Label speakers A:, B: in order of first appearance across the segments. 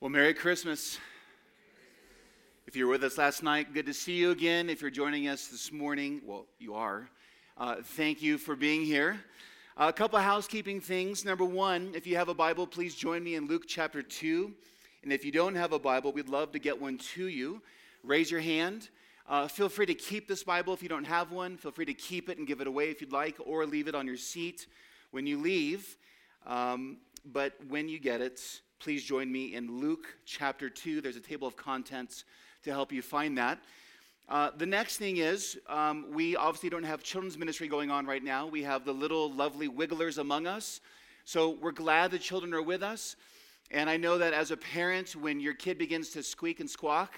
A: Well, Merry Christmas. If you were with us last night, good to see you again. If you're joining us this morning, well, you are. Uh, thank you for being here. Uh, a couple of housekeeping things. Number one, if you have a Bible, please join me in Luke chapter 2. And if you don't have a Bible, we'd love to get one to you. Raise your hand. Uh, feel free to keep this Bible if you don't have one. Feel free to keep it and give it away if you'd like, or leave it on your seat when you leave. Um, but when you get it, please join me in Luke chapter 2. There's a table of contents to help you find that. Uh, the next thing is, um, we obviously don't have children's ministry going on right now. We have the little lovely wigglers among us. So we're glad the children are with us. And I know that as a parent, when your kid begins to squeak and squawk,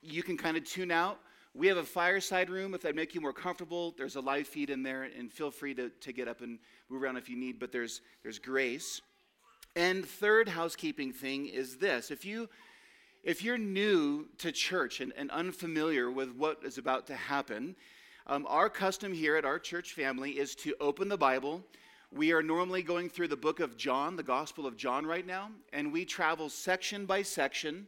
A: you can kind of tune out. We have a fireside room if that make you more comfortable. There's a live feed in there, and feel free to, to get up and move around if you need, but there's, there's grace. And third housekeeping thing is this if you if you're new to church and, and unfamiliar with what is about to happen, um, our custom here at our church family is to open the Bible. We are normally going through the book of John, the Gospel of John, right now, and we travel section by section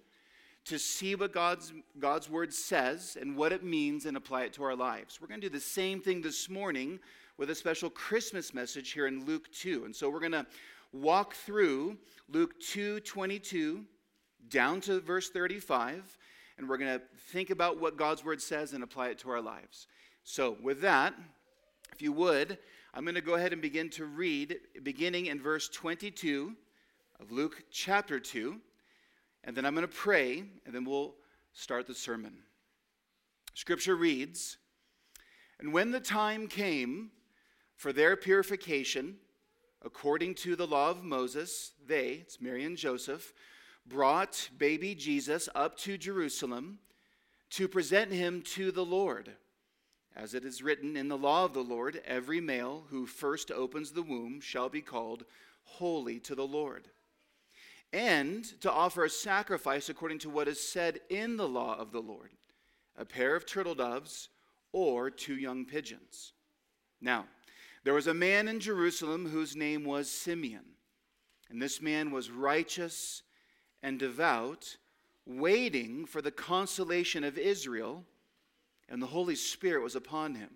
A: to see what God's, God's Word says and what it means and apply it to our lives. We're going to do the same thing this morning with a special Christmas message here in Luke 2. And so we're going to walk through Luke 2 22 down to verse 35, and we're going to think about what God's word says and apply it to our lives. So, with that, if you would, I'm going to go ahead and begin to read, beginning in verse 22 of Luke chapter 2, and then I'm going to pray, and then we'll start the sermon. Scripture reads And when the time came for their purification, according to the law of Moses, they, it's Mary and Joseph, brought baby Jesus up to Jerusalem to present him to the Lord. As it is written in the law of the Lord, every male who first opens the womb shall be called holy to the Lord. And to offer a sacrifice according to what is said in the law of the Lord a pair of turtle doves or two young pigeons. Now, there was a man in Jerusalem whose name was Simeon. And this man was righteous and devout, waiting for the consolation of Israel, and the Holy Spirit was upon him.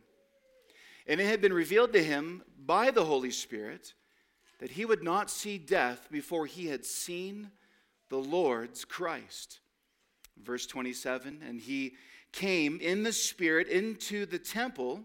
A: And it had been revealed to him by the Holy Spirit that he would not see death before he had seen the Lord's Christ. Verse 27 And he came in the Spirit into the temple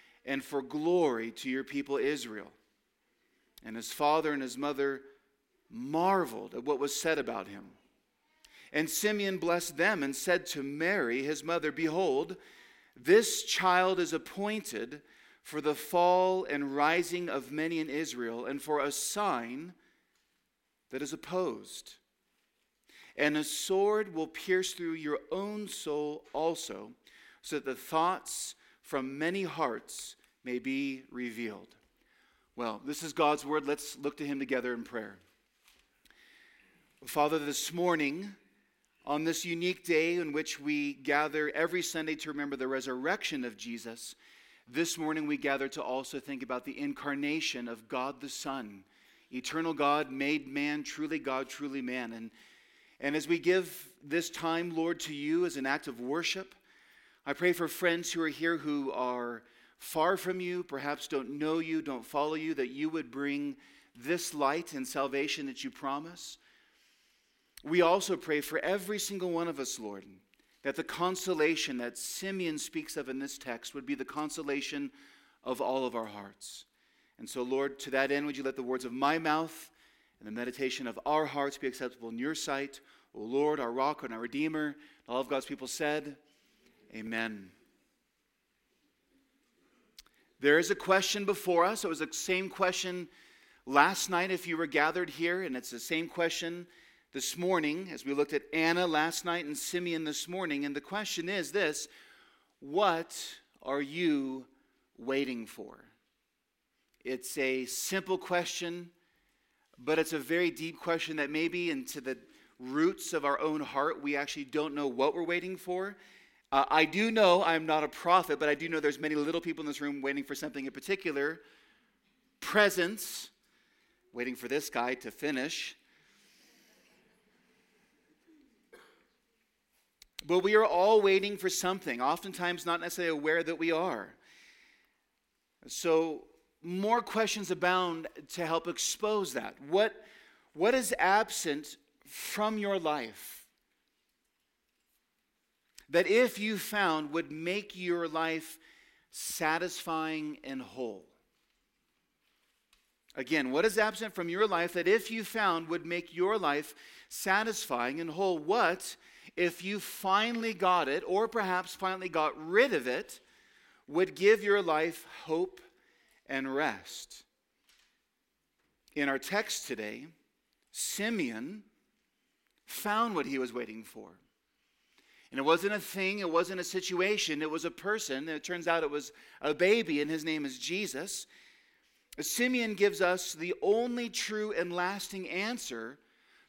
A: and for glory to your people Israel. And his father and his mother marveled at what was said about him. And Simeon blessed them and said to Mary, his mother, Behold, this child is appointed for the fall and rising of many in Israel, and for a sign that is opposed. And a sword will pierce through your own soul also, so that the thoughts from many hearts may be revealed. Well, this is God's word. Let's look to Him together in prayer. Father, this morning, on this unique day in which we gather every Sunday to remember the resurrection of Jesus, this morning we gather to also think about the incarnation of God the Son, eternal God, made man, truly God, truly man. And, and as we give this time, Lord, to you as an act of worship, I pray for friends who are here who are far from you, perhaps don't know you, don't follow you, that you would bring this light and salvation that you promise. We also pray for every single one of us, Lord, that the consolation that Simeon speaks of in this text would be the consolation of all of our hearts. And so, Lord, to that end, would you let the words of my mouth and the meditation of our hearts be acceptable in your sight, O Lord, our rock and our redeemer? All of God's people said, Amen. There is a question before us. It was the same question last night if you were gathered here, and it's the same question this morning, as we looked at Anna last night and Simeon this morning. And the question is this What are you waiting for? It's a simple question, but it's a very deep question that maybe into the roots of our own heart, we actually don't know what we're waiting for. Uh, I do know I'm not a prophet, but I do know there's many little people in this room waiting for something in particular. Presents, waiting for this guy to finish. But we are all waiting for something, oftentimes not necessarily aware that we are. So, more questions abound to help expose that. What, what is absent from your life that, if you found, would make your life satisfying and whole? Again, what is absent from your life that, if you found, would make your life satisfying and whole? What if you finally got it, or perhaps finally got rid of it, would give your life hope and rest. In our text today, Simeon found what he was waiting for. And it wasn't a thing, it wasn't a situation, it was a person. And it turns out it was a baby, and his name is Jesus. Simeon gives us the only true and lasting answer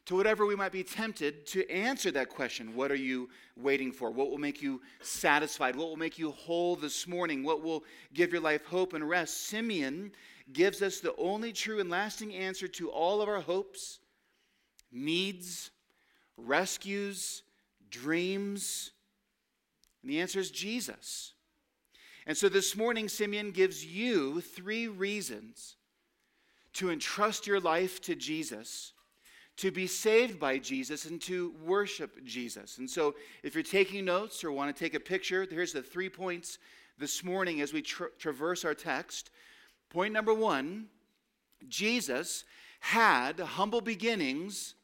A: to whatever we might be tempted to answer that question. What are you waiting for? What will make you satisfied? What will make you whole this morning? What will give your life hope and rest? Simeon gives us the only true and lasting answer to all of our hopes, needs, rescues, dreams. And the answer is Jesus. And so this morning, Simeon gives you three reasons to entrust your life to Jesus to be saved by Jesus and to worship Jesus. And so, if you're taking notes or want to take a picture, here's the three points this morning as we tra- traverse our text. Point number one Jesus had humble beginnings,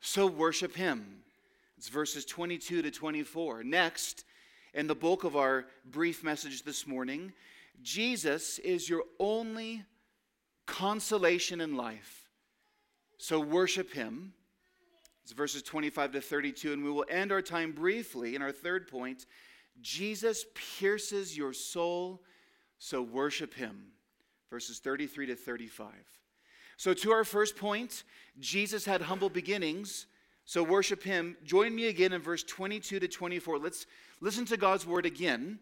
A: so worship him. It's verses 22 to 24. Next, in the bulk of our brief message this morning, Jesus is your only consolation in life. So worship him. It's verses 25 to 32, and we will end our time briefly in our third point. Jesus pierces your soul, so worship him. Verses 33 to 35. So, to our first point, Jesus had humble beginnings, so worship him. Join me again in verse 22 to 24. Let's listen to God's word again.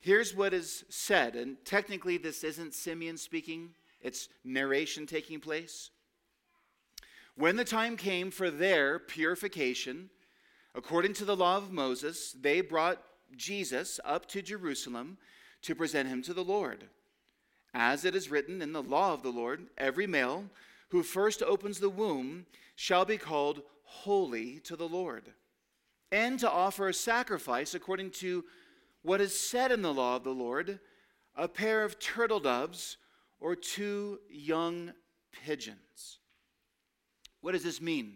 A: Here's what is said, and technically, this isn't Simeon speaking, it's narration taking place. When the time came for their purification, according to the law of Moses, they brought Jesus up to Jerusalem to present him to the Lord. As it is written in the law of the Lord, every male who first opens the womb shall be called holy to the Lord, and to offer a sacrifice according to what is said in the law of the Lord a pair of turtle doves or two young pigeons. What does this mean?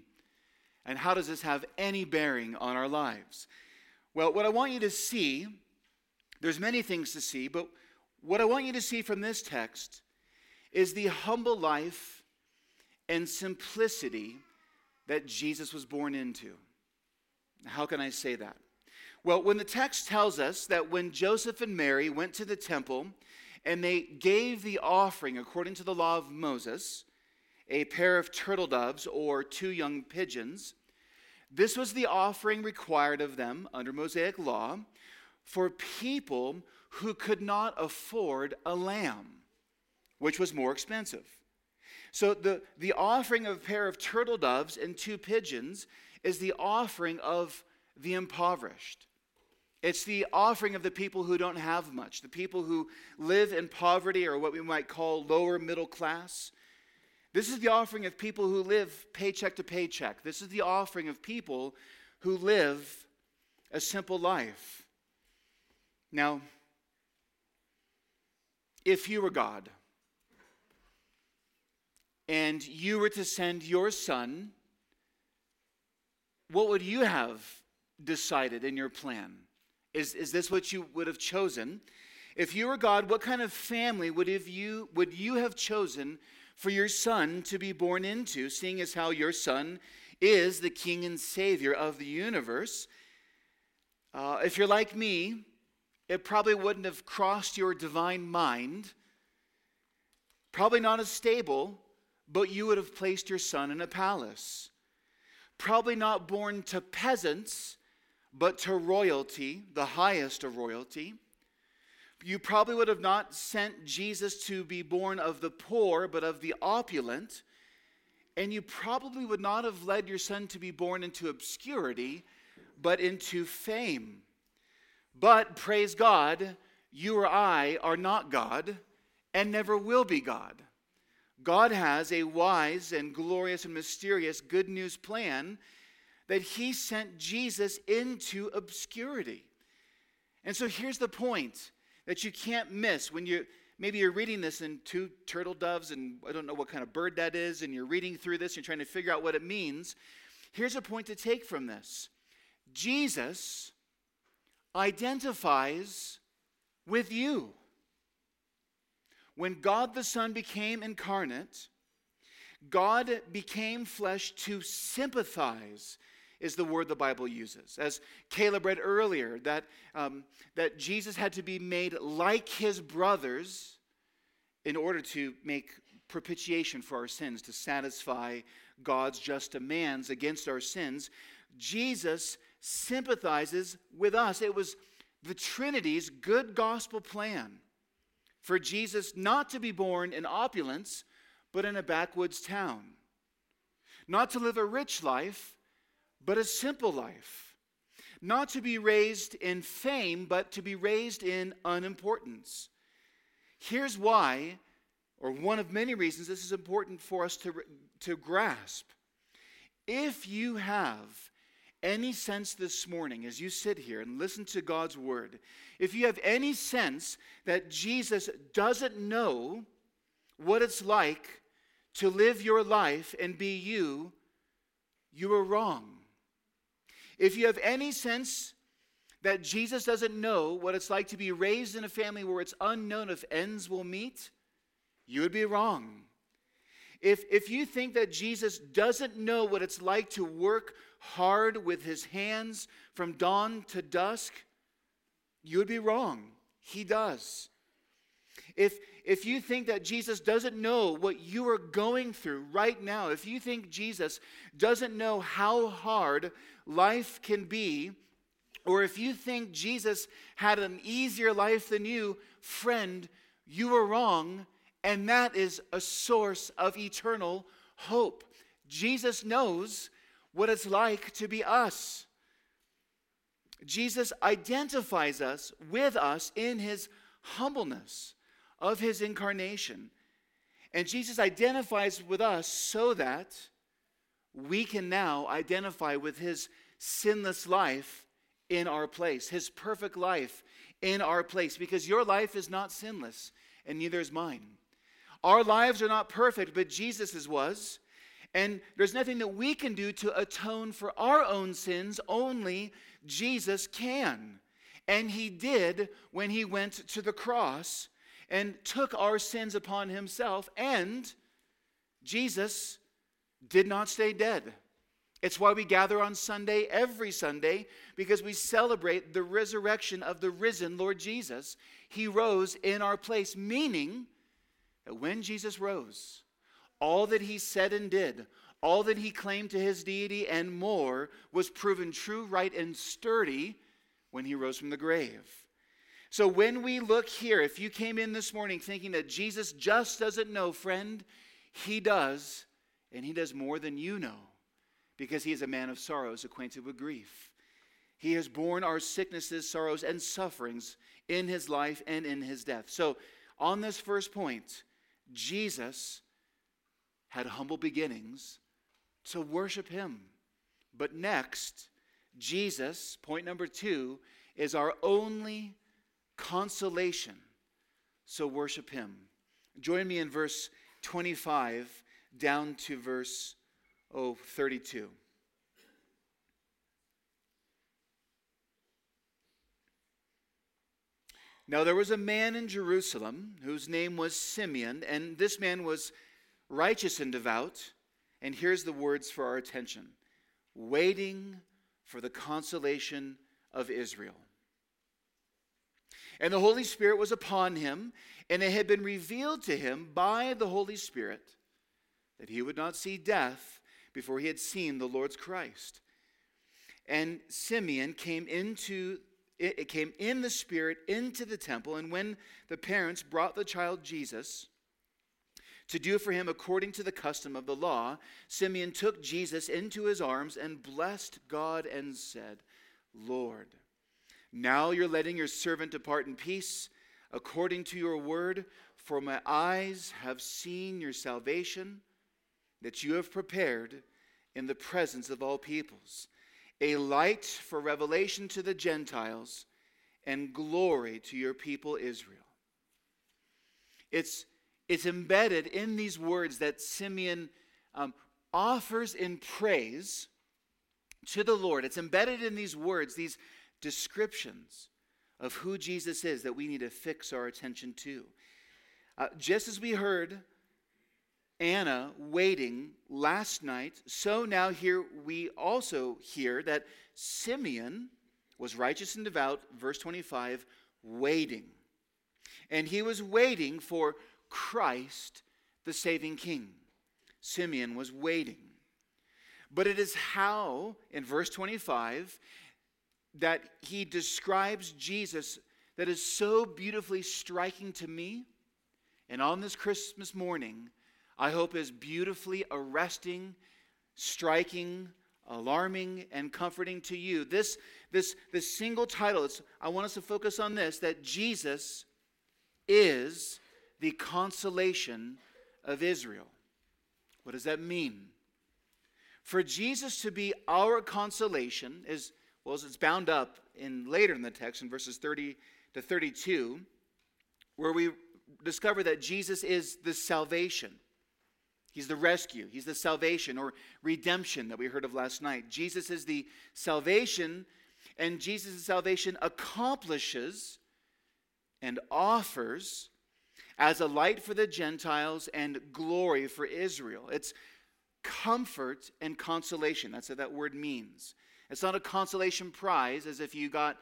A: And how does this have any bearing on our lives? Well, what I want you to see, there's many things to see, but what I want you to see from this text is the humble life and simplicity that Jesus was born into. How can I say that? Well, when the text tells us that when Joseph and Mary went to the temple and they gave the offering according to the law of Moses, a pair of turtle doves or two young pigeons. This was the offering required of them under Mosaic law for people who could not afford a lamb, which was more expensive. So the, the offering of a pair of turtle doves and two pigeons is the offering of the impoverished. It's the offering of the people who don't have much, the people who live in poverty or what we might call lower middle class. This is the offering of people who live paycheck to paycheck. This is the offering of people who live a simple life. Now, if you were God and you were to send your son, what would you have decided in your plan? Is, is this what you would have chosen? If you were God, what kind of family would, have you, would you have chosen for your son to be born into, seeing as how your son is the King and Savior of the universe. Uh, if you're like me, it probably wouldn't have crossed your divine mind. Probably not as stable, but you would have placed your son in a palace. Probably not born to peasants, but to royalty, the highest of royalty. You probably would have not sent Jesus to be born of the poor, but of the opulent. And you probably would not have led your son to be born into obscurity, but into fame. But praise God, you or I are not God and never will be God. God has a wise and glorious and mysterious good news plan that He sent Jesus into obscurity. And so here's the point that you can't miss when you maybe you're reading this in two turtle doves and I don't know what kind of bird that is and you're reading through this and you're trying to figure out what it means. Here's a point to take from this. Jesus identifies with you. When God the Son became incarnate, God became flesh to sympathize, is the word the Bible uses. As Caleb read earlier, that, um, that Jesus had to be made like his brothers in order to make propitiation for our sins, to satisfy God's just demands against our sins. Jesus sympathizes with us. It was the Trinity's good gospel plan for Jesus not to be born in opulence, but in a backwoods town. Not to live a rich life, but a simple life. Not to be raised in fame, but to be raised in unimportance. Here's why, or one of many reasons, this is important for us to, to grasp. If you have any sense this morning as you sit here and listen to God's word, if you have any sense that Jesus doesn't know what it's like to live your life and be you, you are wrong. If you have any sense that Jesus doesn't know what it's like to be raised in a family where it's unknown if ends will meet, you would be wrong. If, if you think that Jesus doesn't know what it's like to work hard with his hands from dawn to dusk, you would be wrong. He does. If, if you think that Jesus doesn't know what you are going through right now, if you think Jesus doesn't know how hard life can be, or if you think Jesus had an easier life than you, friend, you are wrong and that is a source of eternal hope. Jesus knows what it's like to be us. Jesus identifies us with us in his humbleness of his incarnation. And Jesus identifies with us so that we can now identify with his sinless life in our place, his perfect life in our place, because your life is not sinless, and neither is mine. Our lives are not perfect, but Jesus's was. And there's nothing that we can do to atone for our own sins, only Jesus can. And he did when he went to the cross and took our sins upon himself. And Jesus did not stay dead. It's why we gather on Sunday, every Sunday, because we celebrate the resurrection of the risen Lord Jesus. He rose in our place, meaning that when Jesus rose, all that he said and did, all that he claimed to his deity and more, was proven true, right, and sturdy when he rose from the grave. So when we look here, if you came in this morning thinking that Jesus just doesn't know, friend, he does, and he does more than you know, because he is a man of sorrows, acquainted with grief. He has borne our sicknesses, sorrows, and sufferings in his life and in his death. So, on this first point, Jesus had humble beginnings to worship him. But next, Jesus, point number two, is our only consolation. So worship him. Join me in verse 25 down to verse oh, 32. Now, there was a man in Jerusalem whose name was Simeon, and this man was righteous and devout. And here's the words for our attention waiting for the consolation of Israel. And the Holy Spirit was upon him, and it had been revealed to him by the Holy Spirit that he would not see death before he had seen the Lord's Christ. And Simeon came into it came in the spirit into the temple and when the parents brought the child Jesus to do for him according to the custom of the law, Simeon took Jesus into his arms and blessed God and said, Lord, now you're letting your servant depart in peace according to your word, for my eyes have seen your salvation that you have prepared in the presence of all peoples, a light for revelation to the Gentiles and glory to your people Israel. It's it's embedded in these words that Simeon um, offers in praise to the Lord. It's embedded in these words, these descriptions of who Jesus is that we need to fix our attention to. Uh, just as we heard Anna waiting last night, so now here we also hear that Simeon was righteous and devout, verse 25, waiting. And he was waiting for Christ, the saving king. Simeon was waiting. But it is how, in verse 25, that he describes Jesus that is so beautifully striking to me. And on this Christmas morning, I hope is beautifully arresting, striking, alarming, and comforting to you. This, this, this single title, I want us to focus on this that Jesus is the consolation of Israel. What does that mean? For Jesus to be our consolation is well, it's bound up in later in the text in verses 30 to 32, where we discover that Jesus is the salvation. He's the rescue. He's the salvation or redemption that we heard of last night. Jesus is the salvation, and Jesus' salvation accomplishes and offers as a light for the Gentiles and glory for Israel. It's comfort and consolation. That's what that word means. It's not a consolation prize as if you got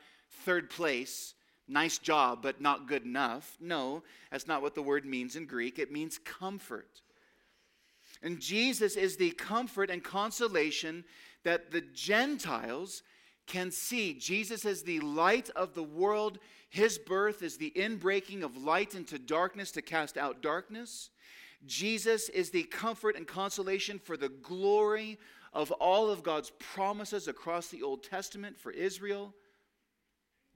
A: third place. Nice job, but not good enough. No, that's not what the word means in Greek. It means comfort. And Jesus is the comfort and consolation that the Gentiles can see. Jesus is the light of the world. His birth is the inbreaking of light into darkness to cast out darkness. Jesus is the comfort and consolation for the glory of all of God's promises across the Old Testament for Israel.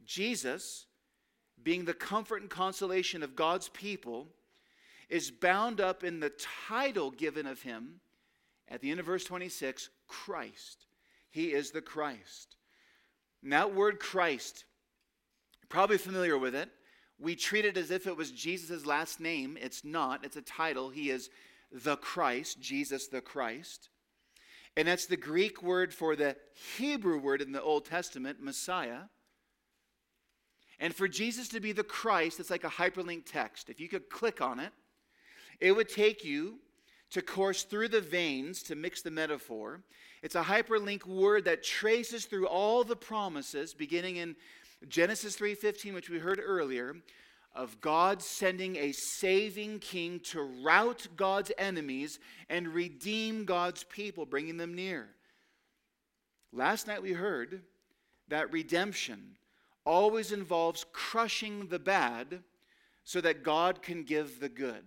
A: Jesus, being the comfort and consolation of God's people, is bound up in the title given of him at the end of verse 26 Christ. He is the Christ. And that word Christ, probably familiar with it. We treat it as if it was Jesus' last name. It's not, it's a title. He is the Christ, Jesus the Christ. And that's the Greek word for the Hebrew word in the Old Testament, Messiah. And for Jesus to be the Christ, it's like a hyperlink text. If you could click on it, it would take you to course through the veins to mix the metaphor. It's a hyperlink word that traces through all the promises beginning in Genesis 3:15 which we heard earlier of God sending a saving king to rout God's enemies and redeem God's people, bringing them near. Last night we heard that redemption always involves crushing the bad so that God can give the good.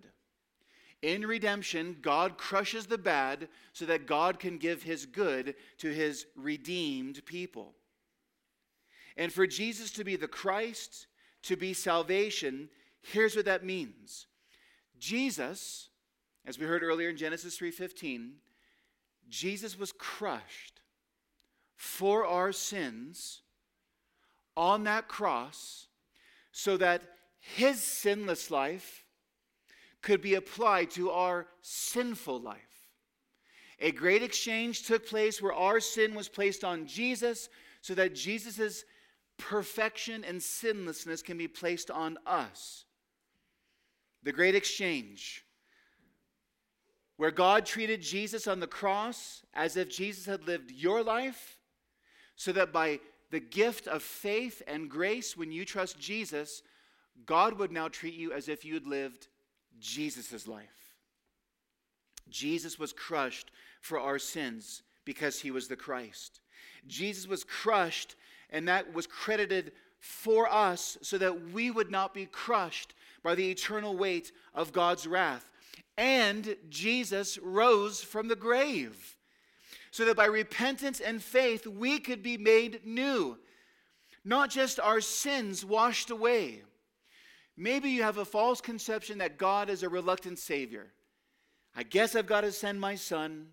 A: In redemption, God crushes the bad so that God can give his good to his redeemed people. And for Jesus to be the Christ, to be salvation, here's what that means. Jesus, as we heard earlier in Genesis 3:15, Jesus was crushed for our sins on that cross so that his sinless life could be applied to our sinful life. A great exchange took place where our sin was placed on Jesus so that Jesus' perfection and sinlessness can be placed on us. The great exchange. where God treated Jesus on the cross as if Jesus had lived your life, so that by the gift of faith and grace, when you trust Jesus, God would now treat you as if you had lived Jesus' life. Jesus was crushed for our sins because he was the Christ. Jesus was crushed, and that was credited for us so that we would not be crushed by the eternal weight of God's wrath. And Jesus rose from the grave so that by repentance and faith we could be made new. Not just our sins washed away. Maybe you have a false conception that God is a reluctant Savior. I guess I've got to send my son.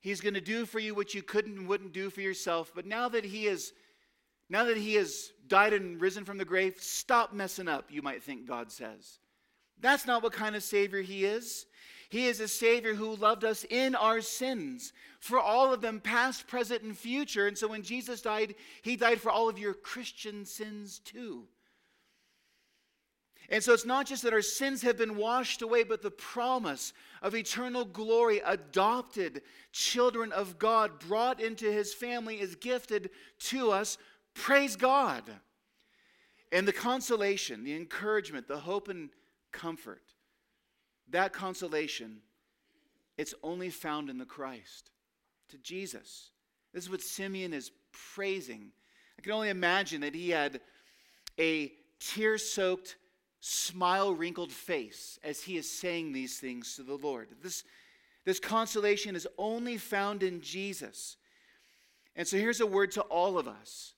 A: He's going to do for you what you couldn't and wouldn't do for yourself. But now that he is now that he has died and risen from the grave, stop messing up, you might think God says. That's not what kind of Savior he is. He is a Savior who loved us in our sins, for all of them, past, present, and future. And so when Jesus died, he died for all of your Christian sins too. And so it's not just that our sins have been washed away, but the promise of eternal glory, adopted children of God, brought into his family, is gifted to us. Praise God. And the consolation, the encouragement, the hope and comfort, that consolation, it's only found in the Christ, to Jesus. This is what Simeon is praising. I can only imagine that he had a tear soaked, smile wrinkled face as he is saying these things to the Lord. This, this consolation is only found in Jesus. And so here's a word to all of us.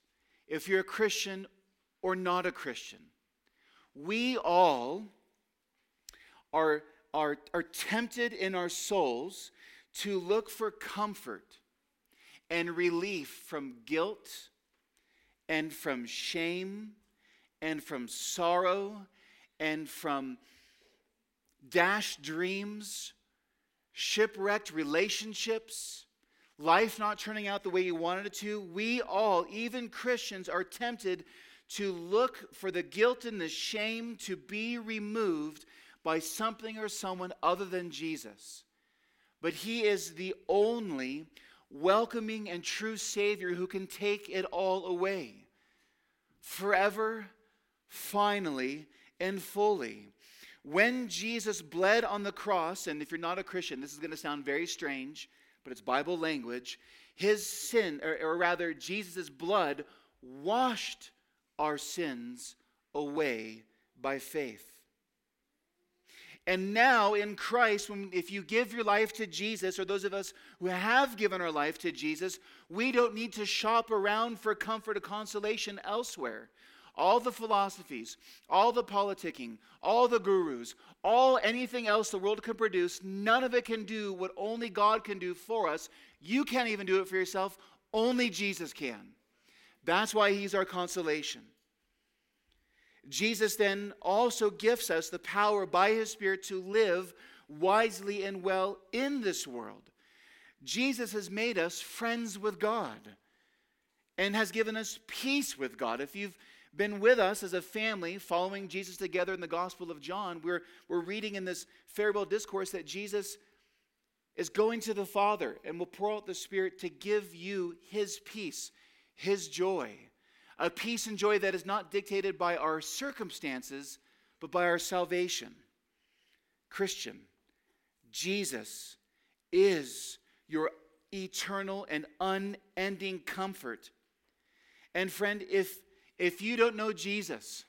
A: If you're a Christian or not a Christian, we all are, are, are tempted in our souls to look for comfort and relief from guilt and from shame and from sorrow and from dashed dreams, shipwrecked relationships, life not turning out the way you wanted it to, we all, even Christians, are tempted to look for the guilt and the shame to be removed by something or someone other than Jesus. But He is the only welcoming and true Savior who can take it all away forever, finally, and fully. When Jesus bled on the cross, and if you're not a Christian, this is going to sound very strange, but it's Bible language. His sin, or, or rather, Jesus' blood washed our sins away by faith. And now in Christ, when, if you give your life to Jesus, or those of us who have given our life to Jesus, we don't need to shop around for comfort or consolation elsewhere all the philosophies, all the politicking, all the gurus, all anything else the world can produce, none of it can do what only God can do for us. You can't even do it for yourself, only Jesus can. That's why he's our consolation. Jesus then also gifts us the power by his Spirit to live wisely and well in this world. Jesus has made us friends with God and has given us peace with God. If you've been with us as a family following Jesus together in the Gospel of John, we're, we're reading in this farewell discourse that Jesus is going to the Father and will pour out the Spirit to give you his peace, his joy. A peace and joy that is not dictated by our circumstances, but by our salvation. Christian, Jesus is your eternal and unending comfort. And friend, if if you don't know Jesus,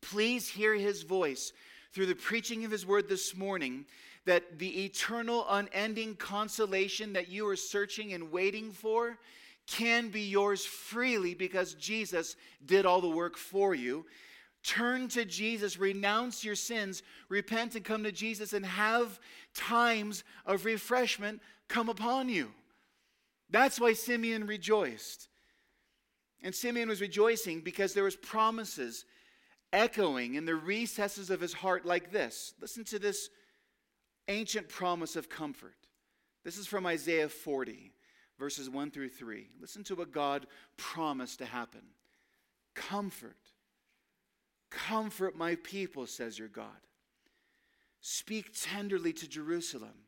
A: please hear his voice through the preaching of his word this morning that the eternal, unending consolation that you are searching and waiting for can be yours freely because Jesus did all the work for you. Turn to Jesus, renounce your sins, repent and come to Jesus, and have times of refreshment come upon you. That's why Simeon rejoiced. And Simeon was rejoicing because there was promises echoing in the recesses of his heart like this. Listen to this ancient promise of comfort. This is from Isaiah 40, verses 1 through 3. Listen to what God promised to happen. Comfort. Comfort my people, says your God. Speak tenderly to Jerusalem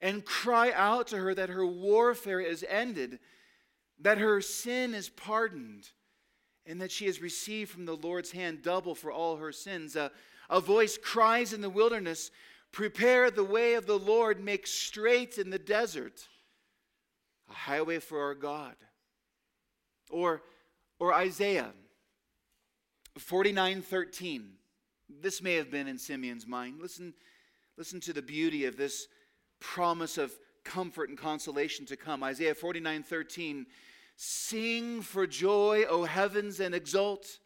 A: and cry out to her that her warfare is ended, that her sin is pardoned, and that she has received from the Lord's hand double for all her sins. A, a voice cries in the wilderness, Prepare the way of the Lord, make straight in the desert a highway for our God. Or, or Isaiah 49 13. This may have been in Simeon's mind. Listen, listen to the beauty of this promise of comfort and consolation to come. Isaiah 49 13. Sing for joy, O heavens, and exult.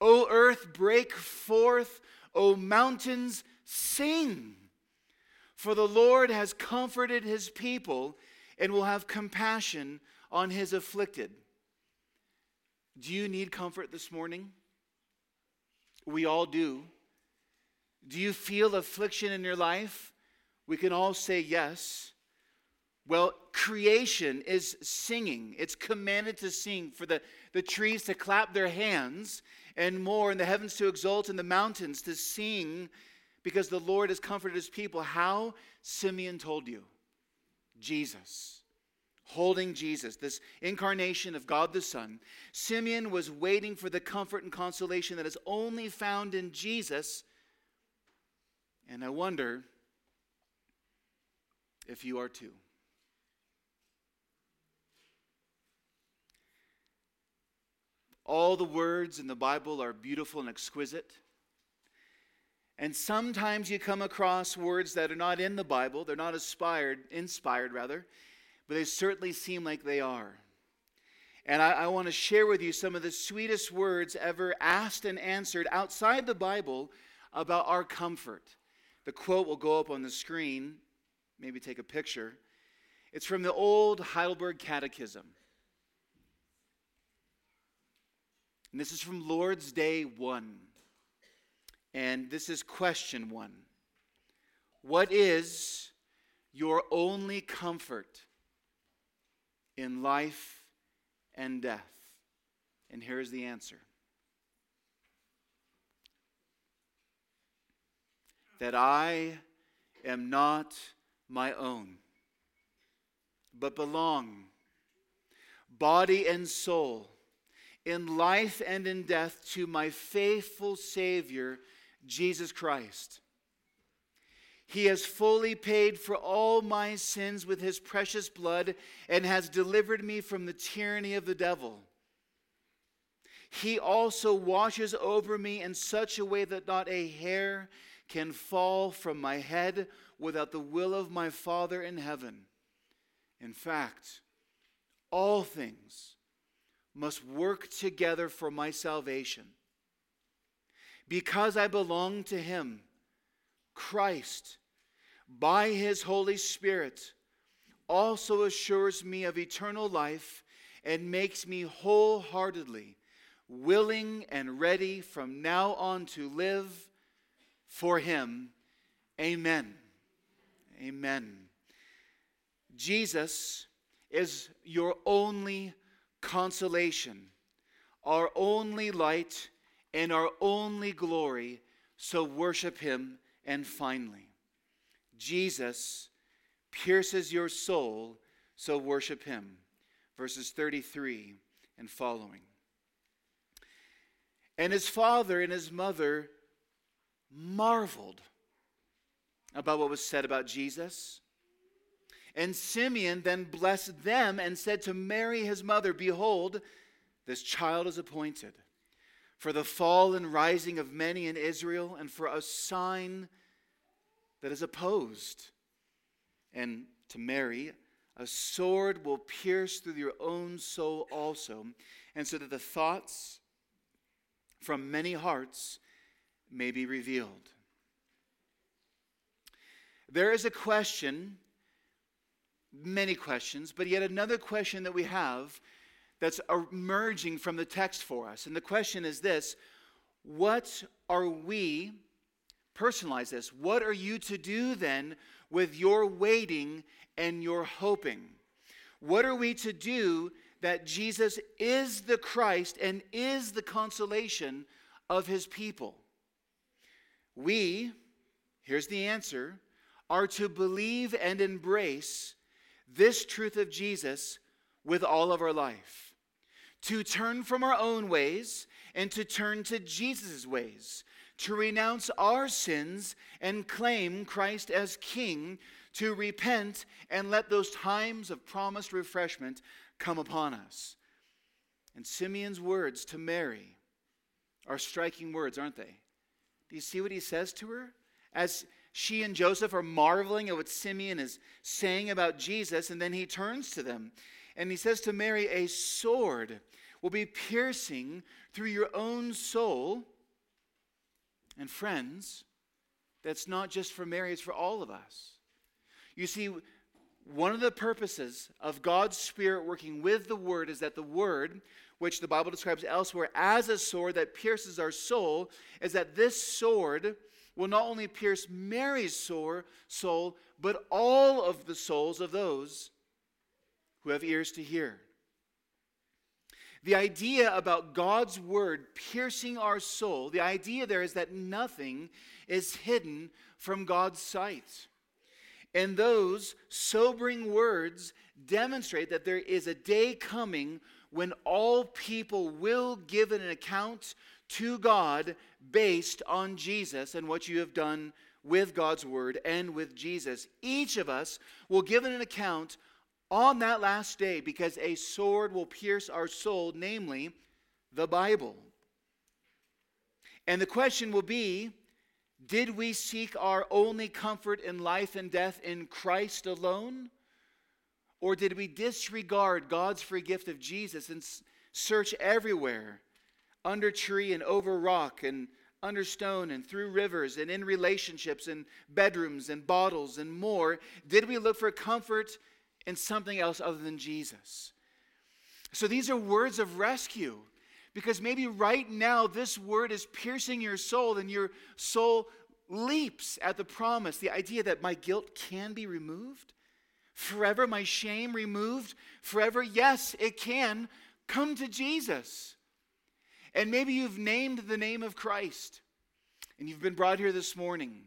A: O earth, break forth. O mountains, sing. For the Lord has comforted his people and will have compassion on his afflicted. Do you need comfort this morning? We all do. Do you feel affliction in your life? We can all say yes. Well, creation is singing. It's commanded to sing for the, the trees to clap their hands and more, and the heavens to exult, and the mountains to sing because the Lord has comforted his people. How? Simeon told you Jesus holding Jesus, this incarnation of God the Son, Simeon was waiting for the comfort and consolation that is only found in Jesus. And I wonder if you are too. All the words in the Bible are beautiful and exquisite. And sometimes you come across words that are not in the Bible, they're not inspired, inspired rather, but they certainly seem like they are. And I, I want to share with you some of the sweetest words ever asked and answered outside the Bible about our comfort. The quote will go up on the screen, maybe take a picture. It's from the old Heidelberg Catechism. And this is from Lord's Day 1. And this is question 1. What is your only comfort in life and death? And here's the answer that I am not my own, but belong, body and soul, in life and in death, to my faithful Savior, Jesus Christ. He has fully paid for all my sins with his precious blood and has delivered me from the tyranny of the devil. He also washes over me in such a way that not a hair can fall from my head without the will of my Father in heaven. In fact, all things must work together for my salvation. Because I belong to him Christ, by his Holy Spirit, also assures me of eternal life and makes me wholeheartedly willing and ready from now on to live for him. Amen. Amen. Jesus is your only consolation, our only light, and our only glory. So worship him and finally, Jesus pierces your soul, so worship him. Verses 33 and following. And his father and his mother marveled about what was said about Jesus. And Simeon then blessed them and said to Mary, his mother, Behold, this child is appointed for the fall and rising of many in Israel, and for a sign that is opposed. And to Mary, a sword will pierce through your own soul also, and so that the thoughts from many hearts may be revealed. There is a question, many questions, but yet another question that we have that's emerging from the text for us. And the question is this What are we, personalize this, what are you to do then with your waiting and your hoping? What are we to do that Jesus is the Christ and is the consolation of his people? We, here's the answer, are to believe and embrace this truth of Jesus with all of our life, to turn from our own ways and to turn to Jesus' ways, to renounce our sins and claim Christ as King, to repent and let those times of promised refreshment come upon us. And Simeon's words to Mary are striking words, aren't they? Do you see what he says to her? As she and Joseph are marveling at what Simeon is saying about Jesus, and then he turns to them and he says to Mary, A sword will be piercing through your own soul. And friends, that's not just for Mary, it's for all of us. You see, one of the purposes of God's Spirit working with the Word is that the Word, which the Bible describes elsewhere as a sword that pierces our soul, is that this sword will not only pierce Mary's sore soul, but all of the souls of those who have ears to hear. The idea about God's word piercing our soul, the idea there is that nothing is hidden from God's sight. And those sobering words demonstrate that there is a day coming when all people will give an account to God based on Jesus and what you have done with God's word and with Jesus. Each of us will give an account on that last day because a sword will pierce our soul, namely the Bible. And the question will be did we seek our only comfort in life and death in Christ alone? Or did we disregard God's free gift of Jesus and search everywhere, under tree and over rock and under stone and through rivers and in relationships and bedrooms and bottles and more? Did we look for comfort in something else other than Jesus? So these are words of rescue. Because maybe right now this word is piercing your soul and your soul leaps at the promise, the idea that my guilt can be removed, forever my shame removed, forever. Yes, it can. Come to Jesus. And maybe you've named the name of Christ and you've been brought here this morning.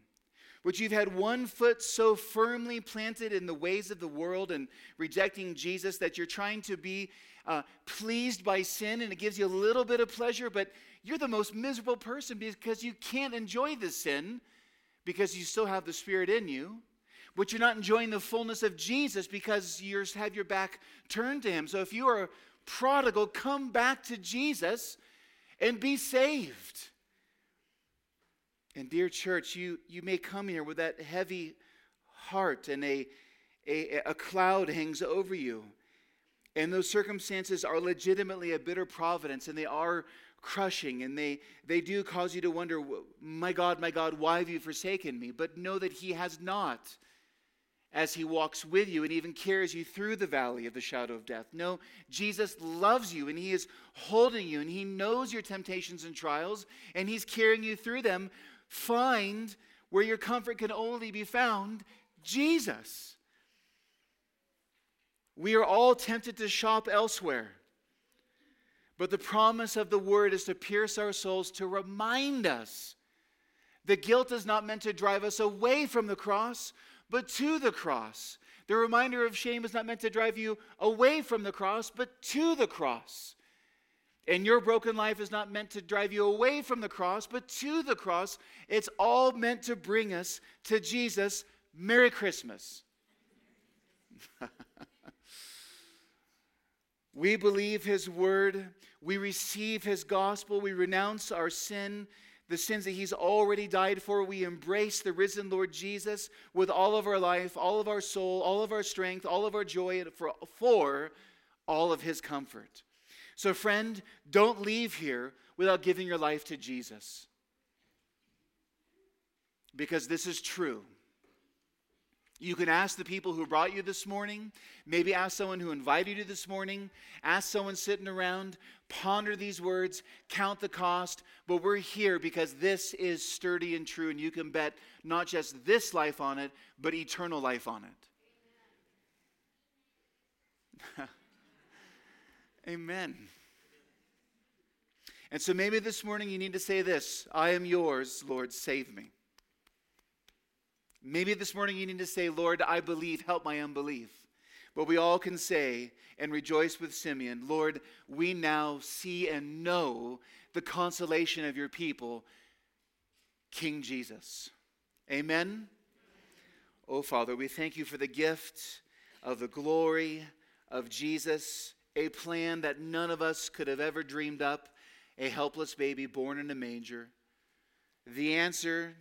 A: But you've had one foot so firmly planted in the ways of the world and rejecting Jesus that you're trying to be uh, pleased by sin and it gives you a little bit of pleasure, but you're the most miserable person because you can't enjoy the sin because you still have the Spirit in you. But you're not enjoying the fullness of Jesus because you have your back turned to Him. So if you are prodigal, come back to Jesus and be saved. And dear church, you, you may come here with that heavy heart and a, a, a cloud hangs over you. And those circumstances are legitimately a bitter providence, and they are crushing, and they, they do cause you to wonder, My God, my God, why have you forsaken me? But know that He has not, as He walks with you and even carries you through the valley of the shadow of death. No, Jesus loves you, and He is holding you, and He knows your temptations and trials, and He's carrying you through them. Find where your comfort can only be found Jesus. We are all tempted to shop elsewhere. But the promise of the word is to pierce our souls to remind us that guilt is not meant to drive us away from the cross, but to the cross. The reminder of shame is not meant to drive you away from the cross, but to the cross. And your broken life is not meant to drive you away from the cross, but to the cross. It's all meant to bring us to Jesus. Merry Christmas. We believe his word. We receive his gospel. We renounce our sin, the sins that he's already died for. We embrace the risen Lord Jesus with all of our life, all of our soul, all of our strength, all of our joy, for, for all of his comfort. So, friend, don't leave here without giving your life to Jesus. Because this is true. You can ask the people who brought you this morning, maybe ask someone who invited you this morning, ask someone sitting around, ponder these words, count the cost. But we're here because this is sturdy and true, and you can bet not just this life on it, but eternal life on it. Amen. And so maybe this morning you need to say this I am yours, Lord, save me. Maybe this morning you need to say, Lord, I believe, help my unbelief. But we all can say and rejoice with Simeon, Lord, we now see and know the consolation of your people, King Jesus. Amen. Oh, Father, we thank you for the gift of the glory of Jesus, a plan that none of us could have ever dreamed up, a helpless baby born in a manger. The answer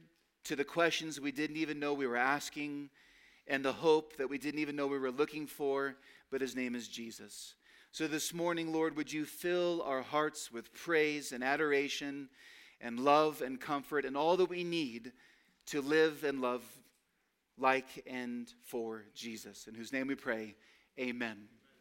A: to the questions we didn't even know we were asking, and the hope that we didn't even know we were looking for, but his name is Jesus. So this morning, Lord, would you fill our hearts with praise and adoration and love and comfort and all that we need to live and love like and for Jesus, in whose name we pray. Amen.